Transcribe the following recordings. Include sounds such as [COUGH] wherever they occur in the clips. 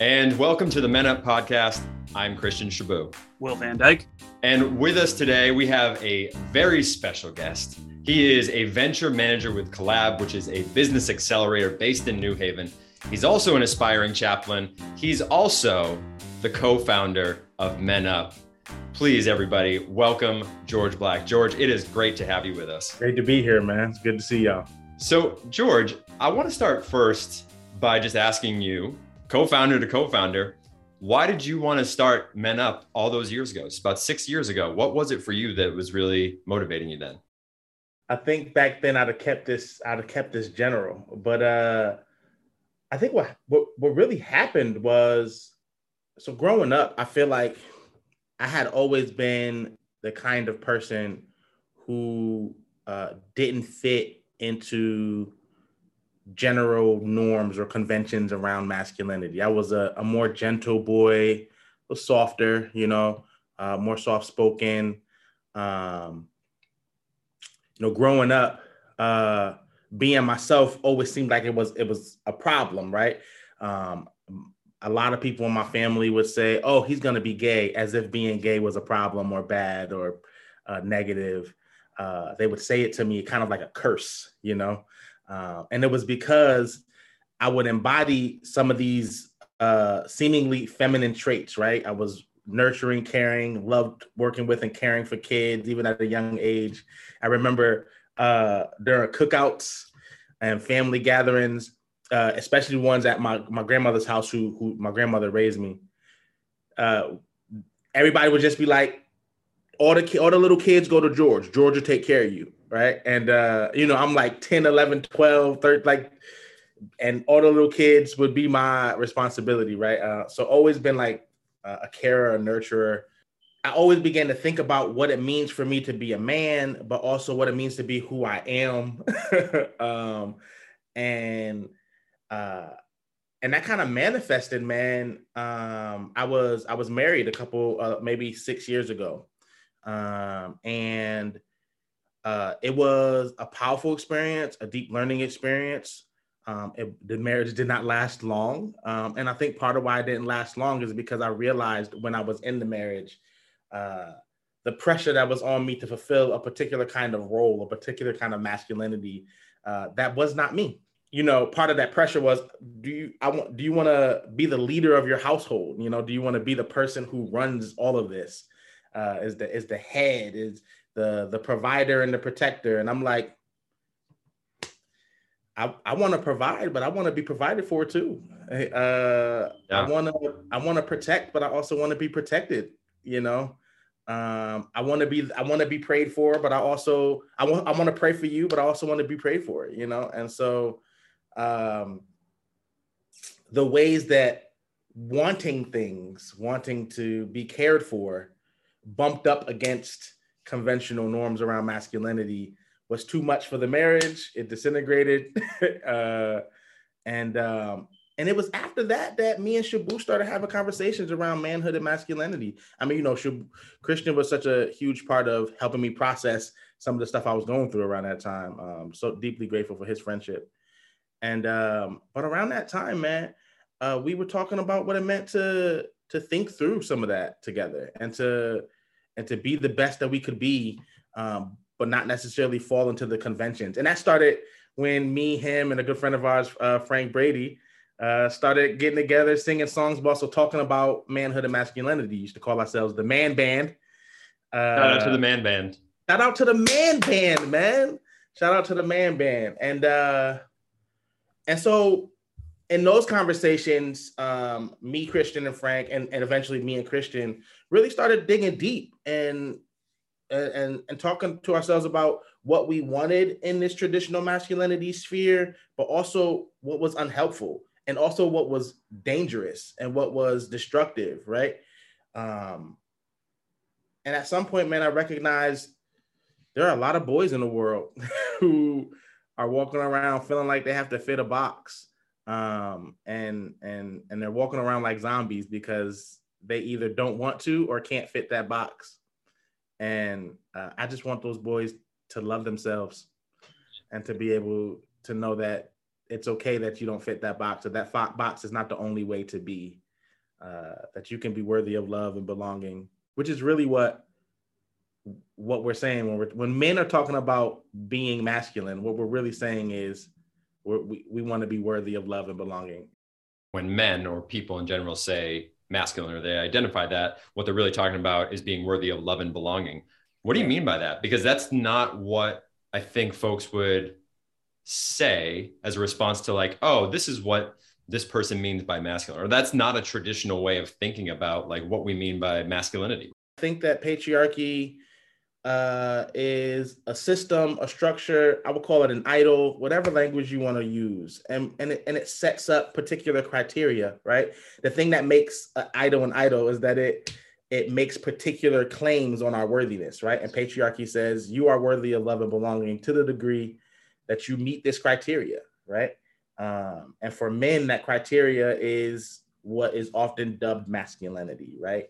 And welcome to the Men Up podcast. I'm Christian Chabot. Will Van Dyke. And with us today, we have a very special guest. He is a venture manager with Collab, which is a business accelerator based in New Haven. He's also an aspiring chaplain. He's also the co founder of Men Up. Please, everybody, welcome George Black. George, it is great to have you with us. Great to be here, man. It's good to see y'all. So, George, I want to start first by just asking you co-founder to co-founder why did you want to start men up all those years ago? It's about six years ago. What was it for you that was really motivating you then? I think back then i'd have kept this i'd have kept this general but uh i think what what, what really happened was so growing up i feel like i had always been the kind of person who uh, didn't fit into general norms or conventions around masculinity. I was a, a more gentle boy, a softer, you know, uh, more soft spoken. Um, you know, growing up, uh, being myself always seemed like it was it was a problem, right? Um, a lot of people in my family would say, "Oh, he's to be gay," as if being gay was a problem or bad or uh, negative. Uh, they would say it to me kind of like a curse, you know. Uh, and it was because I would embody some of these uh, seemingly feminine traits, right? I was nurturing, caring, loved working with and caring for kids, even at a young age. I remember uh, during cookouts and family gatherings, uh, especially ones at my, my grandmother's house, who, who my grandmother raised me. Uh, everybody would just be like, all the all the little kids go to George. George will take care of you right? And uh, you know, I'm like 10, 11, 12, 13, like, and all the little kids would be my responsibility, right? Uh, so always been like a carer, a nurturer. I always began to think about what it means for me to be a man, but also what it means to be who I am. [LAUGHS] um, and uh, and that kind of manifested, man. Um, I was I was married a couple, uh, maybe six years ago, um, and uh, it was a powerful experience, a deep learning experience. Um, it, the marriage did not last long. Um, and I think part of why it didn't last long is because I realized when I was in the marriage, uh, the pressure that was on me to fulfill a particular kind of role, a particular kind of masculinity, uh, that was not me. You know, part of that pressure was, do you I want do you want to be the leader of your household? You know, do you want to be the person who runs all of this? Uh, is the is the head? Is the the provider and the protector. And i'm like i, I want to provide but i want to be provided for too. Uh, yeah. i want to i want to protect but i also want to be protected you know? Um, i want to be i want to be prayed for but i also i want i want to pray for you but i also want to be prayed for you know? And so um, the ways that wanting things wanting to be cared for bumped up against conventional norms around masculinity was too much for the marriage. It disintegrated, [LAUGHS] uh, and um, and it was after that that me and Shaboo started having conversations around manhood and masculinity. I mean, you know, Shaboo, Christian was such a huge part of helping me process some of the stuff I was going through around that time. Um, so deeply grateful for his friendship. And um, but around that time, man, uh, we were talking about what it meant to to think through some of that together and to and to be the best that we could be, um, but not necessarily fall into the conventions. And that started when me, him, and a good friend of ours, uh, Frank Brady, uh, started getting together, singing songs, but also talking about manhood and masculinity. We used to call ourselves the Man Band. Uh, shout out to the Man Band. Shout out to the Man Band, man. Shout out to the Man Band. And uh, and so in those conversations, um, me, Christian, and Frank, and, and eventually me and Christian really started digging deep and and and talking to ourselves about what we wanted in this traditional masculinity sphere, but also what was unhelpful and also what was dangerous and what was destructive, right? Um, and at some point, man, I recognized there are a lot of boys in the world [LAUGHS] who are walking around feeling like they have to fit a box um, and and and they're walking around like zombies because they either don't want to or can't fit that box. And uh, I just want those boys to love themselves and to be able to know that it's okay that you don't fit that box or that box is not the only way to be uh, that you can be worthy of love and belonging, which is really what what we're saying when we're when men are talking about being masculine. What we're really saying is we're, we we want to be worthy of love and belonging. When men or people in general say masculine or they identify that, what they're really talking about is being worthy of love and belonging. What do you mean by that? Because that's not what I think folks would say as a response to like, oh, this is what this person means by masculine, or that's not a traditional way of thinking about like what we mean by masculinity. I think that patriarchy uh, is a system, a structure. I would call it an idol, whatever language you want to use, and and it, and it sets up particular criteria, right? The thing that makes an idol an idol is that it it makes particular claims on our worthiness, right? And patriarchy says you are worthy of love and belonging to the degree that you meet this criteria, right? Um, and for men, that criteria is what is often dubbed masculinity, right?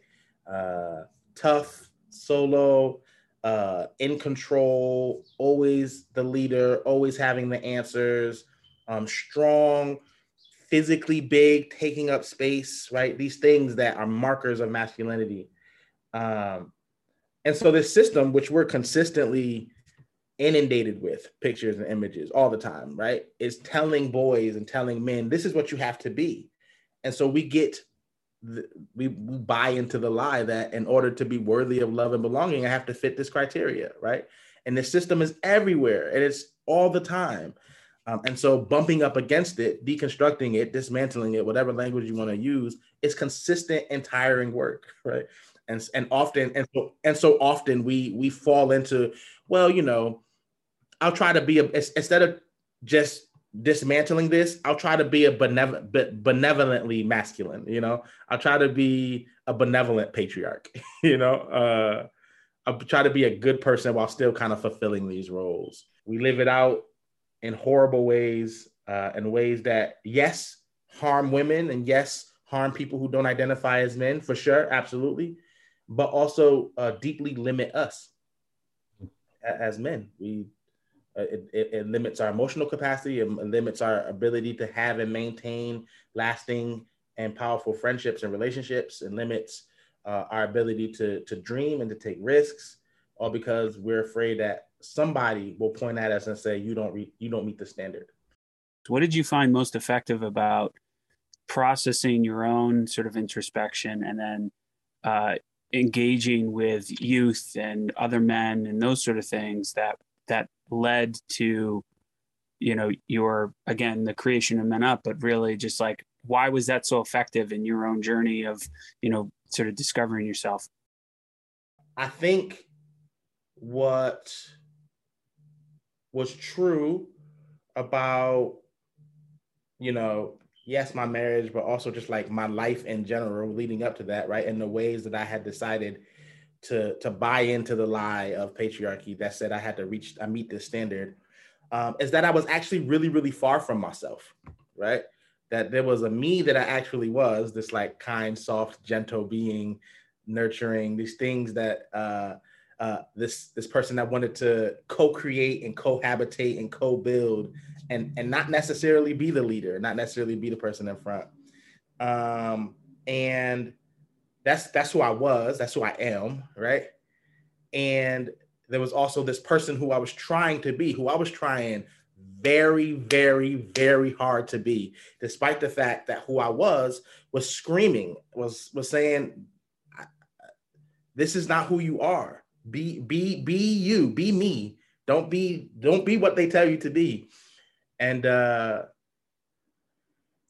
Uh, tough, solo, uh, in control, always the leader, always having the answers, um, strong, physically big, taking up space, right? These things that are markers of masculinity. Um, and so this system, which we're consistently inundated with pictures and images all the time, right? Is telling boys and telling men, this is what you have to be. And so we get, we, we buy into the lie that in order to be worthy of love and belonging, I have to fit this criteria, right? And the system is everywhere and it's all the time. Um, and so bumping up against it, deconstructing it, dismantling it, whatever language you want to use, is consistent and tiring work, [LAUGHS] right? And, and often and so and so often we we fall into well you know I'll try to be a instead of just dismantling this, I'll try to be a benevolent, benevolently masculine. You know, I'll try to be a benevolent patriarch. [LAUGHS] You know, uh, I'll try to be a good person while still kind of fulfilling these roles. We live it out in horrible ways, uh, in ways that yes harm women and yes harm people who don't identify as men for sure, absolutely, but also uh, deeply limit us as men. We it, it, it, limits our emotional capacity. It limits our ability to have and maintain lasting and powerful friendships and relationships. It limits uh, our ability to, to dream and to take risks, all because we're afraid that somebody will point at us and say, "You don't re- you don't meet the standard." What did you find most effective about processing your own sort of introspection and then uh, engaging with youth and other men and those sort of things that that led to you know your again the creation of men up but really just like why was that so effective in your own journey of you know sort of discovering yourself? I think what was true about you know yes my marriage but also just like my life in general leading up to that right and the ways that i had decided to to buy into the lie of patriarchy that said I had to reach I meet this standard um, is that I was actually really really far from myself, right? That there was a me that I actually was this like kind, soft, gentle being, nurturing these things that uh, uh, this this person that wanted to co-create and cohabitate and co-build and and not necessarily be the leader, not necessarily be the person in front. Um, and that's that's who I was, that's who I am, right? And there was also this person who I was trying to be, who I was trying very, very, very hard to be, despite the fact that who I was was screaming, was was saying, "This is not who you are. Be be be you. Be me. Don't be don't be what they tell you to be." And uh,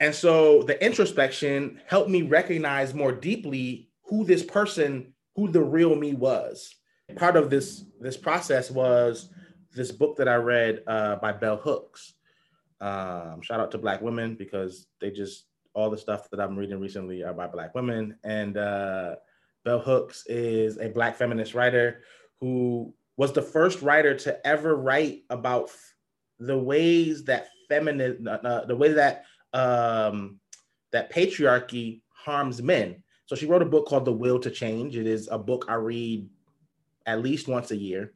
and so the introspection helped me recognize more deeply who this person, who the real me was. Part of this this process was this book that I read uh, by Bell Hooks. Um, shout out to Black women because they just all the stuff that I'm reading recently are by Black women. And uh, Bell Hooks is a Black feminist writer who was the first writer to ever write about f- the ways that feminine, uh, uh, the way that um, that patriarchy harms men. So she wrote a book called The Will to Change. It is a book I read at least once a year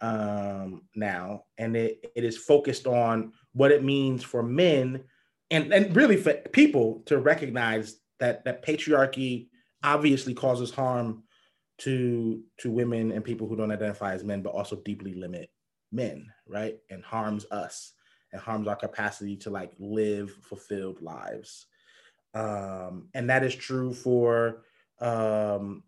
um, now, and it, it is focused on what it means for men and, and really for people to recognize that that patriarchy obviously causes harm to to women and people who don't identify as men, but also deeply limit men, right? And harms us and harms our capacity to like live fulfilled lives. Um, and that is true for um,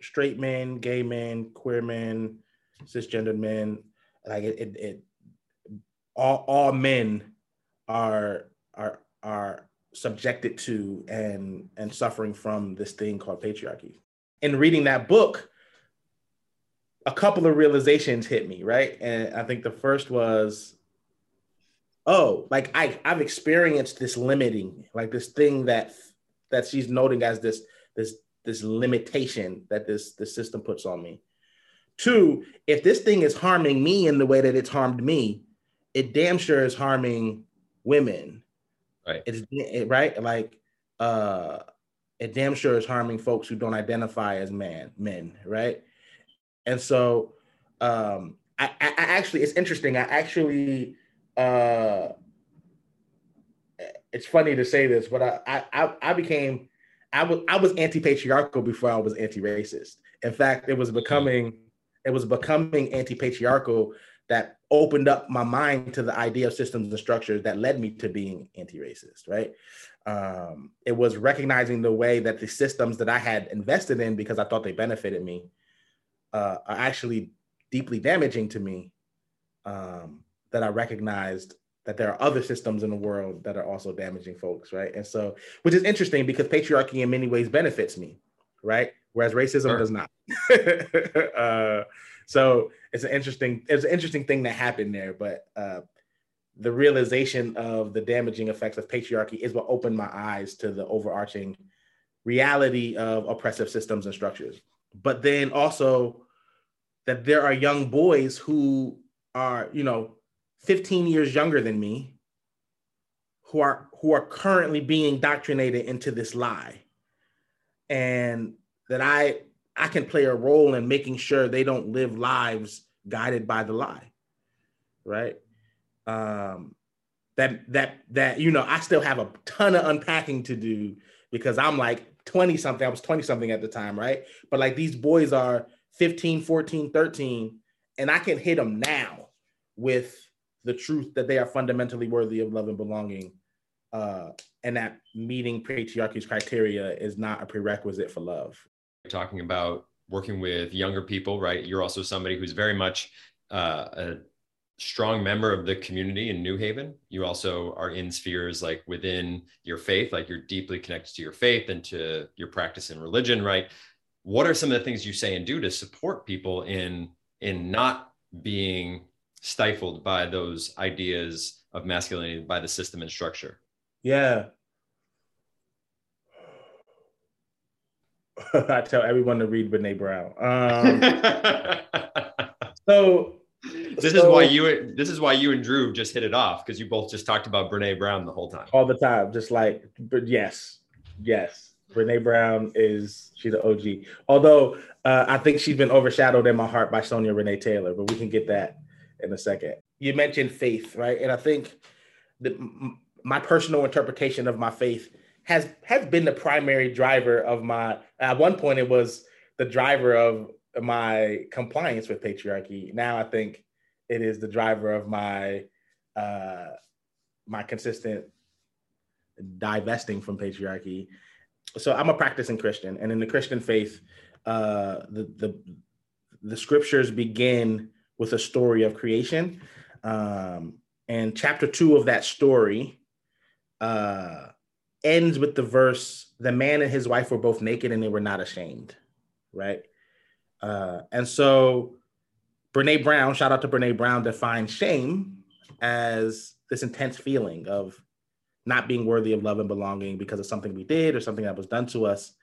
straight men, gay men, queer men, cisgendered men. Like it, it, it all, all men are are are subjected to and and suffering from this thing called patriarchy. In reading that book, a couple of realizations hit me, right? And I think the first was, oh, like I I've experienced this limiting, like this thing that that she's noting as this this this limitation that this this system puts on me. Two, if this thing is harming me in the way that it's harmed me, it damn sure is harming women. Right. It's it, right. Like uh it damn sure is harming folks who don't identify as man men, right? And so um I, I actually it's interesting. I actually uh it's funny to say this, but I I I became I was I was anti-patriarchal before I was anti-racist. In fact, it was becoming it was becoming anti-patriarchal that opened up my mind to the idea of systems and structures that led me to being anti-racist right um, it was recognizing the way that the systems that i had invested in because i thought they benefited me uh, are actually deeply damaging to me um, that i recognized that there are other systems in the world that are also damaging folks right? And so which is interesting because patriarchy in many ways benefits me right? Whereas racism sure. does not. [LAUGHS] Uh, so it's an interesting it's an interesting thing that happened there but uh, the realization of the damaging effects of patriarchy is what opened my eyes to the overarching reality of oppressive systems and structures. But then also that there are young boys who are you know 15 years younger than me who are who are currently being indoctrinated into this lie and that i I can play a role in making sure they don't live lives guided by the lie, right? Um, that that that you know, I still have a ton of unpacking to do because I'm like 20 something. I was 20 something at the time, right? But like these boys are 15, 14, 13, and I can hit them now with the truth that they are fundamentally worthy of love and belonging. Uh, and that meeting patriarchy's criteria is not a prerequisite for love talking about working with younger people, right? You're also somebody who's very much uh, a strong member of the community in New Haven. You also are in spheres like within your faith, like you're deeply connected to your faith and to your practice in religion, right? What are some of the things you say and do to support people in in not being stifled by those ideas of masculinity by the system and structure? Yeah, [SIGHS] I tell everyone to read Brene Brown. Um, [LAUGHS] so this so, is why you this is why you and Drew just hit it off because you both just talked about Brene Brown the whole time. All the time, just like but yes, yes. Brene Brown is she's an OG. Although uh, I think she's been overshadowed in my heart by Sonya Renee Taylor, but we can get that in a second. You mentioned faith, right? And I think that my personal interpretation of my faith has has been the primary driver of my at one point it was the driver of my compliance with patriarchy now i think it is the driver of my uh my consistent divesting from patriarchy so i'm a practicing christian and in the christian faith uh the the the scriptures begin with a story of creation. Um and chapter two of that story uh ends with the verse the man and his wife were both naked and they were not ashamed right? Uh, and so brene brown shout out to brene brown defines shame as this intense feeling of not being worthy of love and belonging because of something we did or something that was done to us.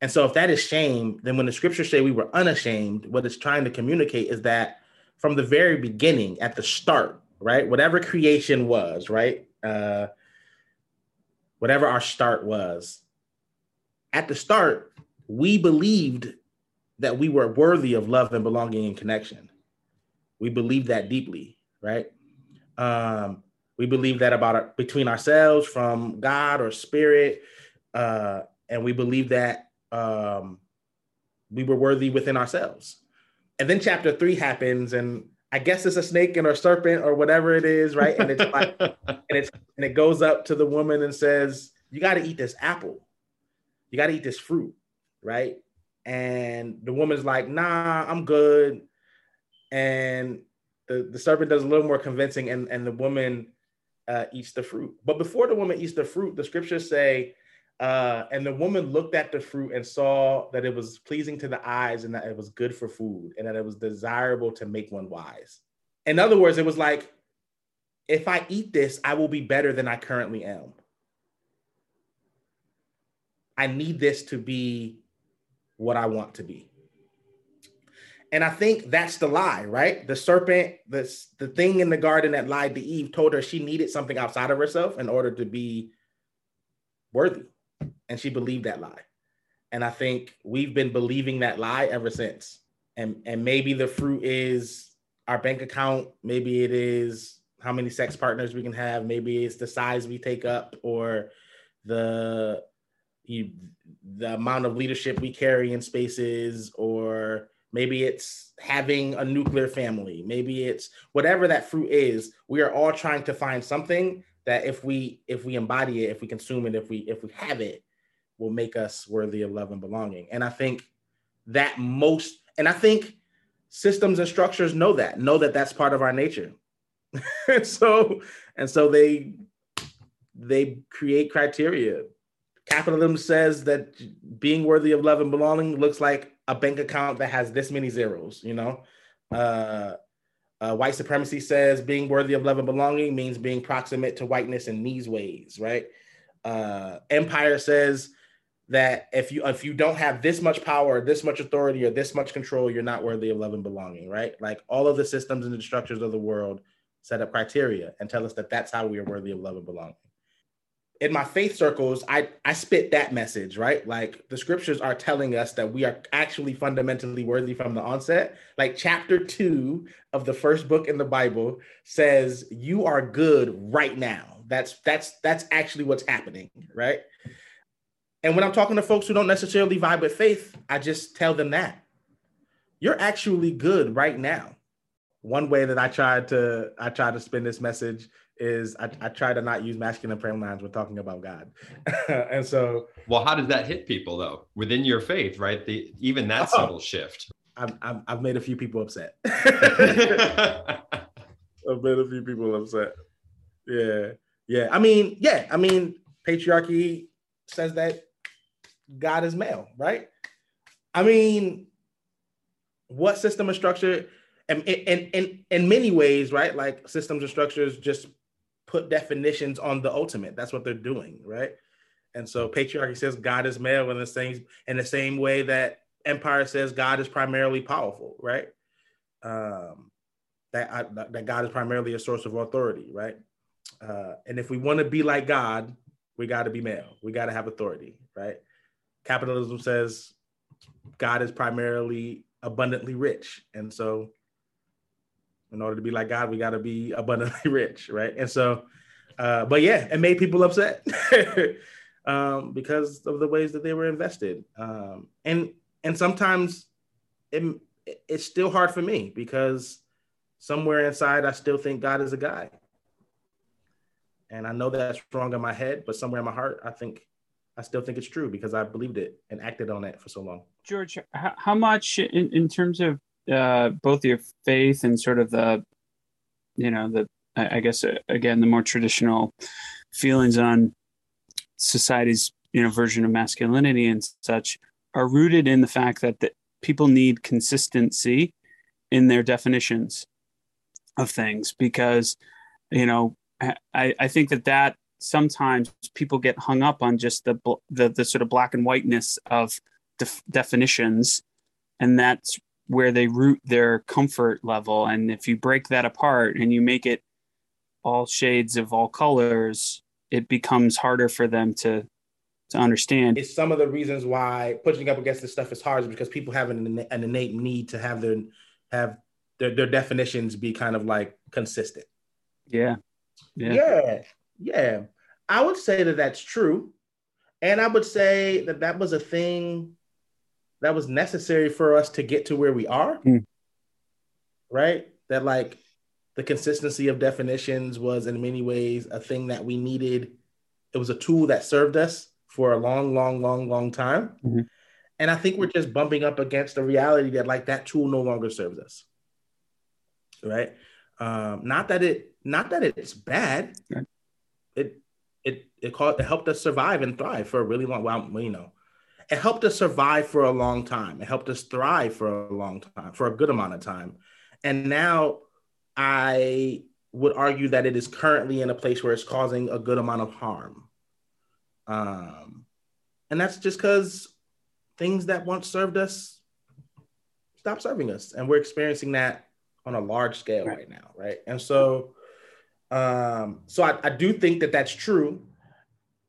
And so if that is shame then when the scriptures say we were unashamed what it's trying to communicate is that from the very beginning at the start right whatever creation was right uh, whatever our start was, at the start, we believed that we were worthy of love and belonging and connection. We believed that deeply, right? Um, we believe that about our, between ourselves, from God or spirit, uh, and we believed that um, we were worthy within ourselves. And then chapter three happens, and I guess it's a snake and a serpent or whatever it is, right? And it's like, [LAUGHS] and it's and it goes up to the woman and says, "You got to eat this apple. You got to eat this fruit, right?" And the woman's like, "Nah, I'm good." And the, the serpent does a little more convincing, and and the woman uh, eats the fruit. But before the woman eats the fruit, the scriptures say uh, and the woman looked at the fruit and saw that it was pleasing to the eyes and that it was good for food and that it was desirable to make one wise. In other words, it was like, if I eat this, I will be better than I currently am. I need this to be what I want to be. And I think that's the lie, right? The serpent, the, the thing in the garden that lied to Eve, told her she needed something outside of herself in order to be worthy and she believed that lie. And I think we've been believing that lie ever since. And and maybe the fruit is our bank account, maybe it is how many sex partners we can have, maybe it's the size we take up or the you, the amount of leadership we carry in spaces or maybe it's having a nuclear family maybe it's whatever that fruit is we are all trying to find something that if we if we embody it if we consume it if we if we have it will make us worthy of love and belonging. And I think that most, and I think systems and structures know that, know that that's part of our nature. And [LAUGHS] so, and so they they create criteria. Capitalism says that being worthy of love and belonging looks like a bank account that has this many zeros. You know, uh, uh, white supremacy says being worthy of love and belonging means being proximate to whiteness in these ways, right? Uh, empire says that if you if you don't have this much power, or this much authority, or this much control, you're not worthy of love and belonging, right? Like all of the systems and the structures of the world set up criteria and tell us that that's how we are worthy of love and belonging. In my faith circles, I I spit that message, right? Like the scriptures are telling us that we are actually fundamentally worthy from the onset. Like chapter 2 of the first book in the Bible says you are good right now. That's that's that's actually what's happening, right? And when I'm talking to folks who don't necessarily vibe with faith, I just tell them that you're actually good right now. One way that I tried to I try to spin this message is I, I try to not use masculine pronouns when talking about God. [LAUGHS] and so Well, how does that hit people though? Within your faith, right? The even that oh, subtle shift. I've, I've, I've made a few people upset. [LAUGHS] I've made a few people upset. Yeah. Yeah. I mean, yeah. I mean, patriarchy says that God is male, right? I mean, what system of structure, and in, in, in many ways, right? Like systems and structures just put definitions on the ultimate. That's what they're doing, right? And so patriarchy says God is male in the same in the same way that empire says God is primarily powerful, right? Um, that I, that God is primarily a source of authority, right? Uh, and if we want to be like God, we got to be male. We got to have authority, right? capitalism says God is primarily abundantly rich. And so in order to be like God, we got to be abundantly [LAUGHS] rich, right? And so, uh, but yeah, it made people upset [LAUGHS] um, because of the ways that they were invested. Um, and and sometimes it, it's still hard for me because somewhere inside I still think God is a guy. And I know that's wrong in my head, but somewhere in my heart, I think I still think it's true because I believed it and acted on it for so long. George, how much in, in terms of uh, both your faith and sort of the, you know, the, I guess, uh, again, the more traditional feelings on society's, you know, version of masculinity and such are rooted in the fact that the, people need consistency in their definitions of things because, you know, I, I think that that sometimes people get hung up on just the the, the sort of black and whiteness of def- definitions and that's where they root their comfort level. And if you break that apart and you make it all shades of all colors it becomes harder for them to to understand. It's some of the reasons why pushing up against this stuff is hard is because people have an, an innate need to have their have their, their definitions be kind of like consistent. Yeah. Yeah. Yeah, I would say that that's true. and I would say that that was a thing that was necessary for us to get to where we are. Mm. Right? That like the consistency of definitions was in many ways a thing that we needed. It was a tool that served us for a long, long, long, long time. Mm-hmm. And I think we're just bumping up against the reality that like that tool no longer serves us. Right? Um, not that it not that it's bad. It it it called it helped us survive and thrive for a really long while, well, you know. It helped us survive for a long time. It helped us thrive for a long time, for a good amount of time. And now I would argue that it is currently in a place where it's causing a good amount of harm. Um, and that's just because things that once served us stop serving us. And we're experiencing that on a large scale right, right now. Right. And so, um, so I, I do think that that's true,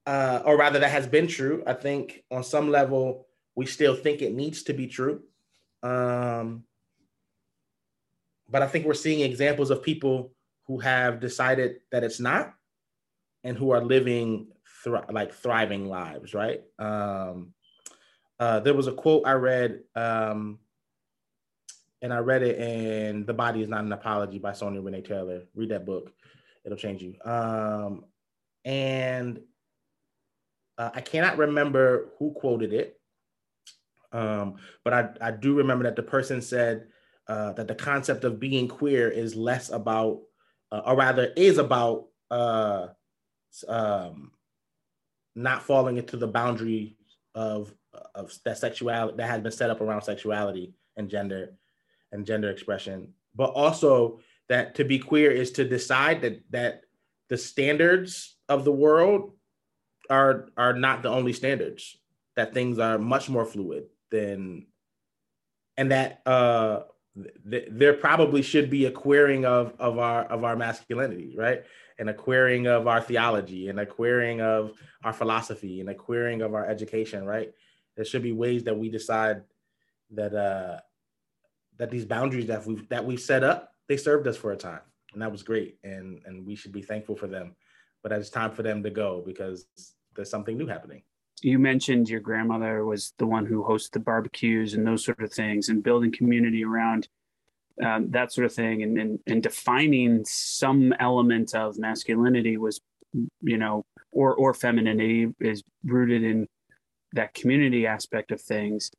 uh, or rather, that has been true. I think on some level, we still think it needs to be true. Um, but I think we're seeing examples of people who have decided that it's not and who are living like thriving lives, right? Um, uh, there was a quote I read, um, and I read it in The Body is Not an Apology by Sonya Renee Taylor. Read that book, it'll change you. Um, and uh, I cannot remember who quoted it, um, but I, I do remember that the person said, uh, that the concept of being queer is less about, uh, or rather, is about uh, um, not falling into the boundary of of that sexuality that has been set up around sexuality and gender and gender expression, but also that to be queer is to decide that that the standards of the world are are not the only standards that things are much more fluid than and that uh th- there probably should be a queering of of our of our masculinity, right? And a queering of our theology, and a queering of our philosophy, and a queering of our education, right? There should be ways that we decide that uh that these boundaries that we've that we've set up, they served us for a time, and that was great, and and we should be thankful for them. But it's time for them to go because there's something new happening. You mentioned your grandmother was the one who hosted the barbecues and those sort of things and building community around um, that sort of thing. And, and, and defining some element of masculinity was you know or or femininity is rooted in that community aspect of things.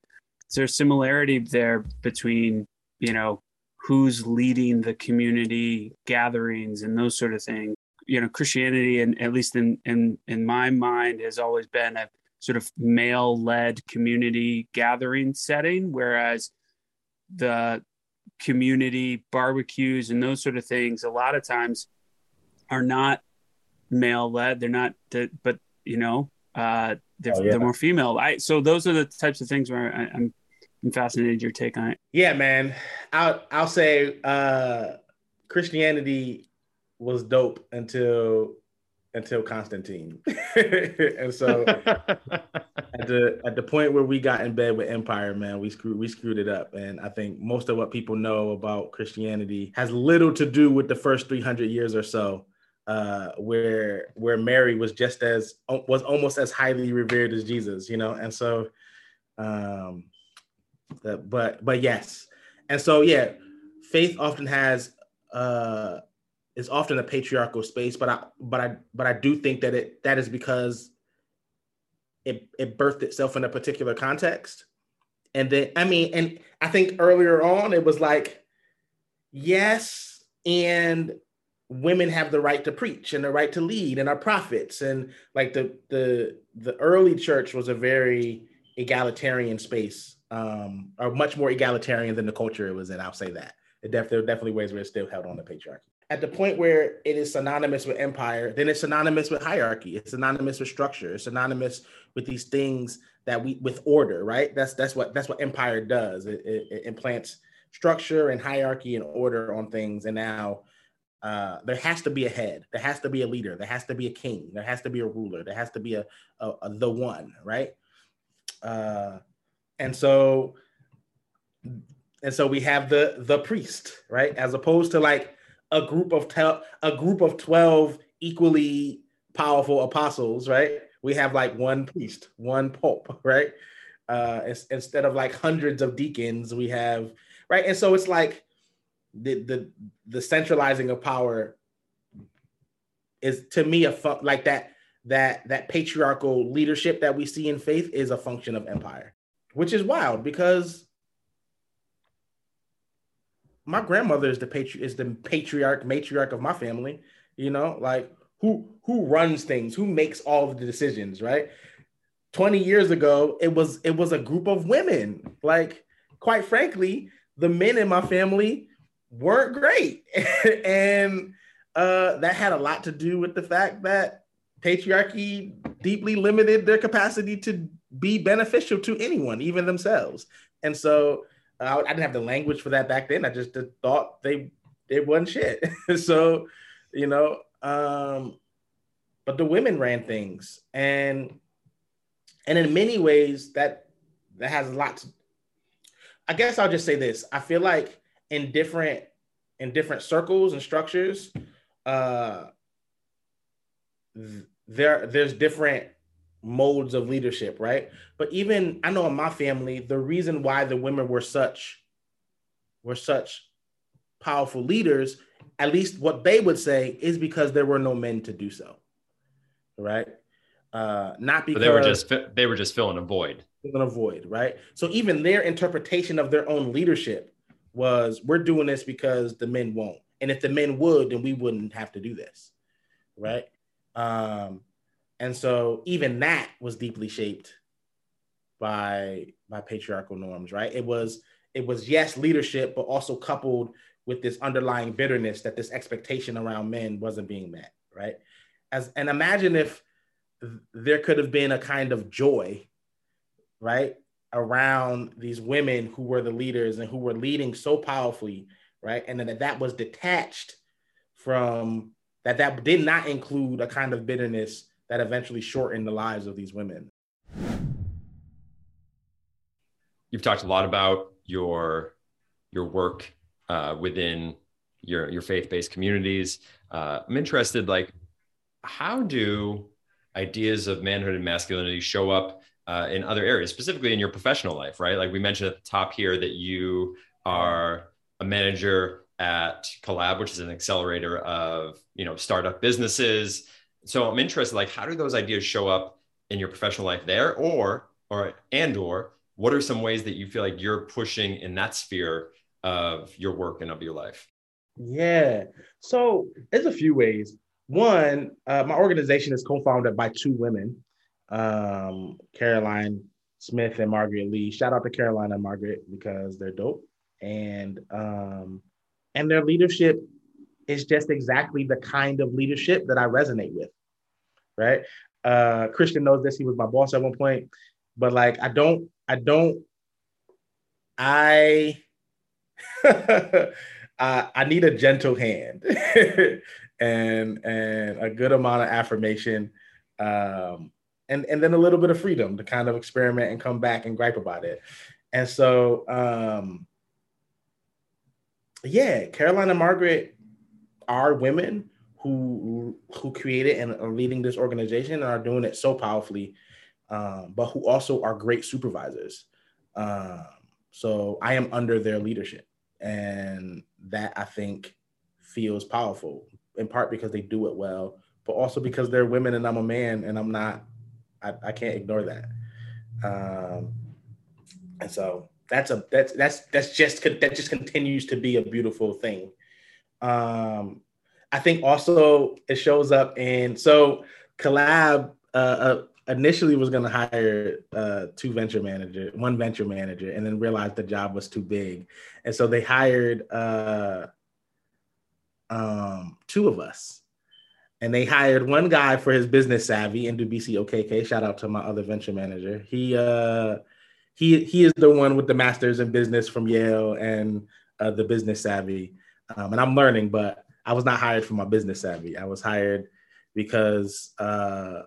Is there similarity there between you know who's leading the community gatherings and those sort of things you know christianity and at least in in in my mind has always been a sort of male led community gathering setting, whereas the community barbecues and those sort of things a lot of times are not male led. They're not, but you know, uh, they're, oh, yeah. they're more female. I, so those are the types of things where I, I'm, I'm fascinated your take on it. Yeah, man. I'll, I'll say, uh, Christianity was dope until until Constantine. [LAUGHS] and so at the at the point where we got in bed with Empire, man, we screwed we screwed it up. And I think most of what people know about Christianity has little to do with the first 300 years or so. Uh, where where Mary was just as was almost as highly revered as Jesus, you know, and so, um, but but yes, and so yeah, faith often has uh is often a patriarchal space, but I but I but I do think that it that is because it it birthed itself in a particular context. And then I mean, and I think earlier on it was like, yes, and women have the right to preach and the right to lead and are prophets. And like the the the early church was a very egalitarian space, um, or much more egalitarian than the culture it was in. I'll say that. It def- there are definitely ways where it still held on to patriarchy at the point where it is synonymous with empire, then it's synonymous with hierarchy. It's synonymous with structure. It's synonymous with these things that we with order, right? That's that's what that's what empire does. It, it, it implants structure and hierarchy and order on things. And now uh, there has to be a head. There has to be a leader. There has to be a king. There has to be a ruler. There has to be a, a, a the one, right? Uh, and so and so we have the the priest, right? As opposed to like a group of te- a group of 12 equally powerful apostles, right? we have like one priest, one pope, [LAUGHS] right? Uh, instead of like hundreds of deacons, we have right, and so it's like the the the centralizing of power is to me a like that that that patriarchal leadership that we see in faith is a function of empire, which is wild because my grandmother is the patri- is the patriarch matriarch of my family. You know, like who who runs things, who makes all of the decisions, right? 20 years ago, it was it was a group of women. Like, quite frankly, the men in my family weren't great. [LAUGHS] and uh, that had a lot to do with the fact that patriarchy deeply limited their capacity to be beneficial to anyone, even themselves. And so I didn't have the language for that back then. I just thought they it wasn't shit. [LAUGHS] so, you know, um, but the women ran things, and and in many ways that that has a lot to. I guess I'll just say this: I feel like in different in different circles and structures, uh, there there's different modes of leadership, right? But even I know in my family, the reason why the women were such were such powerful leaders, at least what they would say, is because there were no men to do so, right? Uh, not because but they were just they were just filling a void. Filling a void, right? So even their interpretation of their own leadership was, "We're doing this because the men won't, and if the men would, then we wouldn't have to do this," right? Um, and so even that was deeply shaped by by patriarchal norms, right? It was it was yes leadership, but also coupled with this underlying bitterness that this expectation around men wasn't being met, right? As and imagine if there could have been a kind of joy, right, around these women who were the leaders and who were leading so powerfully, right, and that that was detached from that that did not include a kind of bitterness that eventually shortened the lives of these women. You've talked a lot about your your work uh, within your your faith based communities. Uh, I'm interested, like, how do ideas of manhood and masculinity show up uh, in other areas, specifically in your professional life, right? Like we mentioned at the top here that you are a manager at Collab, which is an accelerator of you know startup businesses so I'm interested, like, how do those ideas show up in your professional life there, or or and or what are some ways that you feel like you're pushing in that sphere of your work and of your life? Yeah. So there's a few ways. One, uh, my organization is co-founded by two women, um, Caroline Smith and Margaret Lee. Shout out to Caroline and Margaret because they're dope, and um, and their leadership is just exactly the kind of leadership that I resonate with. Right. Uh, Christian knows this. He was my boss at one point, but like, I don't, I don't, I, [LAUGHS] I, I need a gentle hand [LAUGHS] and, and a good amount of affirmation. Um, and, and then a little bit of freedom to kind of experiment and come back and gripe about it. And so, um, yeah, Caroline and Margaret are women who who created and are leading this organization and are doing it so powerfully, um, but who also are great supervisors. Um, so I am under their leadership, and that I think feels powerful in part because they do it well, but also because they're women and I'm a man and I'm not. I, I can't ignore that. Um, and so that's a that's that's that's just that just continues to be a beautiful thing um, I think also it shows up in so collab uh, uh, initially was going to hire uh, two venture manager, one venture manager, and then realized the job was too big, and so they hired uh, um, two of us, and they hired one guy for his business savvy, Ndubisi OKK. Shout out to my other venture manager. He uh, he he is the one with the masters in business from Yale and uh, the business savvy um, and I'm learning, but I was not hired for my business savvy. I was hired because uh,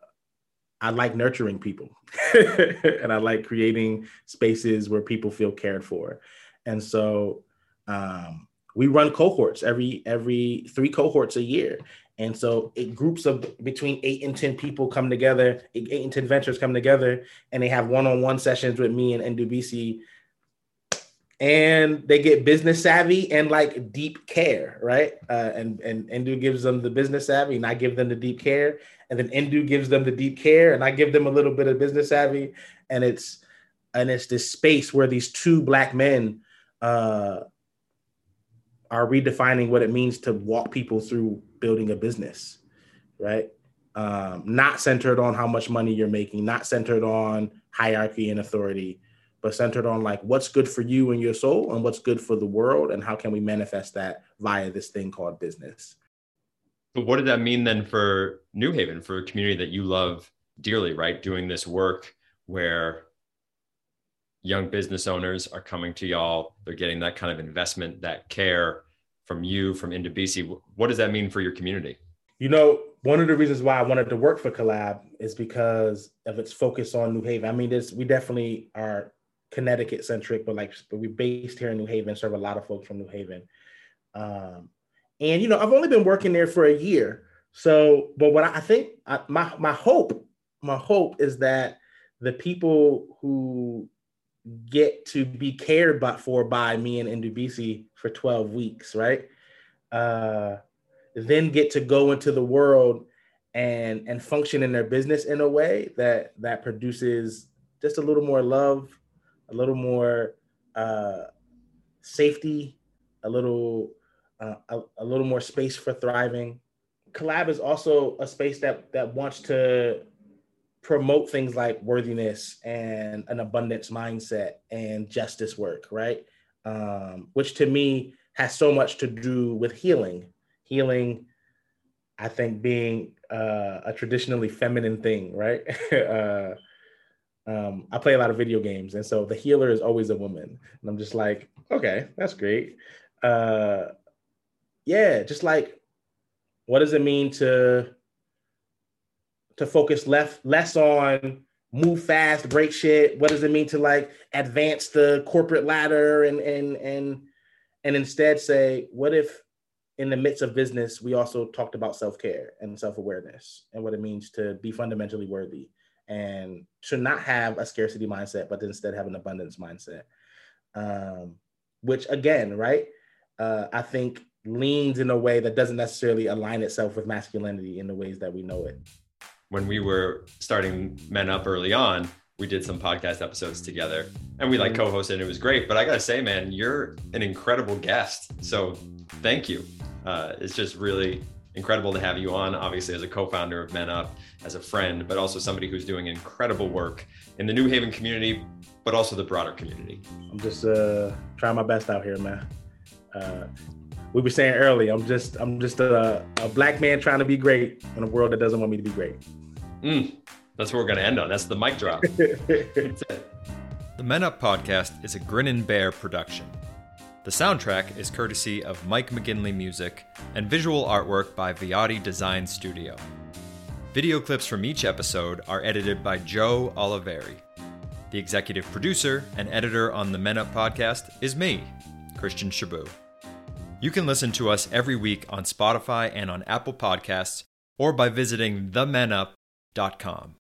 I like nurturing people [LAUGHS] and I like creating spaces where people feel cared for. And so um, we run cohorts every every three cohorts a year, And so it groups of between eight and 10 people come together, eight and 10 ventures come together, and they have one-on-one sessions with me and Ndubisi. And they get business savvy and like deep care, right? Uh, and and Endu gives them the business savvy, and I give them the deep care. And then Endu gives them the deep care, and I give them a little bit of business savvy. And it's and it's this space where these two black men uh, are redefining what it means to walk people through building a business, right? Um, not centered on how much money you're making, not centered on hierarchy and authority, but centered on like what's good for you and your soul and what's good for the world and how can we manifest that via this thing called business. But what did that mean then for New Haven, for a community that you love dearly, right? Doing this work where young business owners are coming to y'all. They're getting that kind of investment, that care from you, from Ndubisi. What does that mean for your community? You know, one of the reasons why I wanted to work for Collab is because of its focus on New Haven. I mean, this we definitely are Connecticut centric, but like but we're based here in New Haven, serve a lot of folks from New Haven. Um, and you know, I've only been working there for a year. So, but what I think I, my my hope, my hope is that the people who get to be cared but for by me and Ndubisi for 12 weeks, right? Uh, then get to go into the world and and function in their business in a way that that produces just a little more love, a little more uh, safety, a little uh, a, a little more space for thriving. Collab is also a space that that wants to promote things like worthiness and an abundance mindset and justice work, right? Um, which to me has so much to do with healing. Healing, I think, being uh, a traditionally feminine thing, right? [LAUGHS] uh, um, I play a lot of video games, and so the healer is always a woman, and I'm just like, okay, that's great. Uh, yeah, just like, what does it mean to to focus left less on move fast, break shit? What does it mean to like advance the corporate ladder and and and and instead say, what if in the midst of business we also talked about self-care and self-awareness and what it means to be fundamentally worthy and to not have a scarcity mindset, but instead have an abundance mindset. Um, which again, right? Uh, I think leans in a way that doesn't necessarily align itself with masculinity in the ways that we know it when we were starting Men Up early on, we did some podcast episodes together and we like mm-hmm. co-hosted and it was great. But I gotta say, man, you're an incredible guest. So thank you. Uh, it's just really incredible to have you on, obviously as a co-founder of Men Up, as a friend, but also somebody who's doing incredible work in the New Haven community, but also the broader community. I'm just uh, trying my best out here, man. Uh, we were saying earlier, I'm just I'm just a, a black man trying to be great in a world that doesn't want me to be great. Mm, that's what we're going to end on. That's the mic drop. [LAUGHS] the Men Up podcast is a Grin and Bear production. The soundtrack is courtesy of Mike McGinley Music and visual artwork by Viati Design Studio. Video clips from each episode are edited by Joe Oliveri. The executive producer and editor on the Men Up podcast is me, Christian Shaboo. You can listen to us every week on Spotify and on Apple Podcasts or by visiting themenup.com.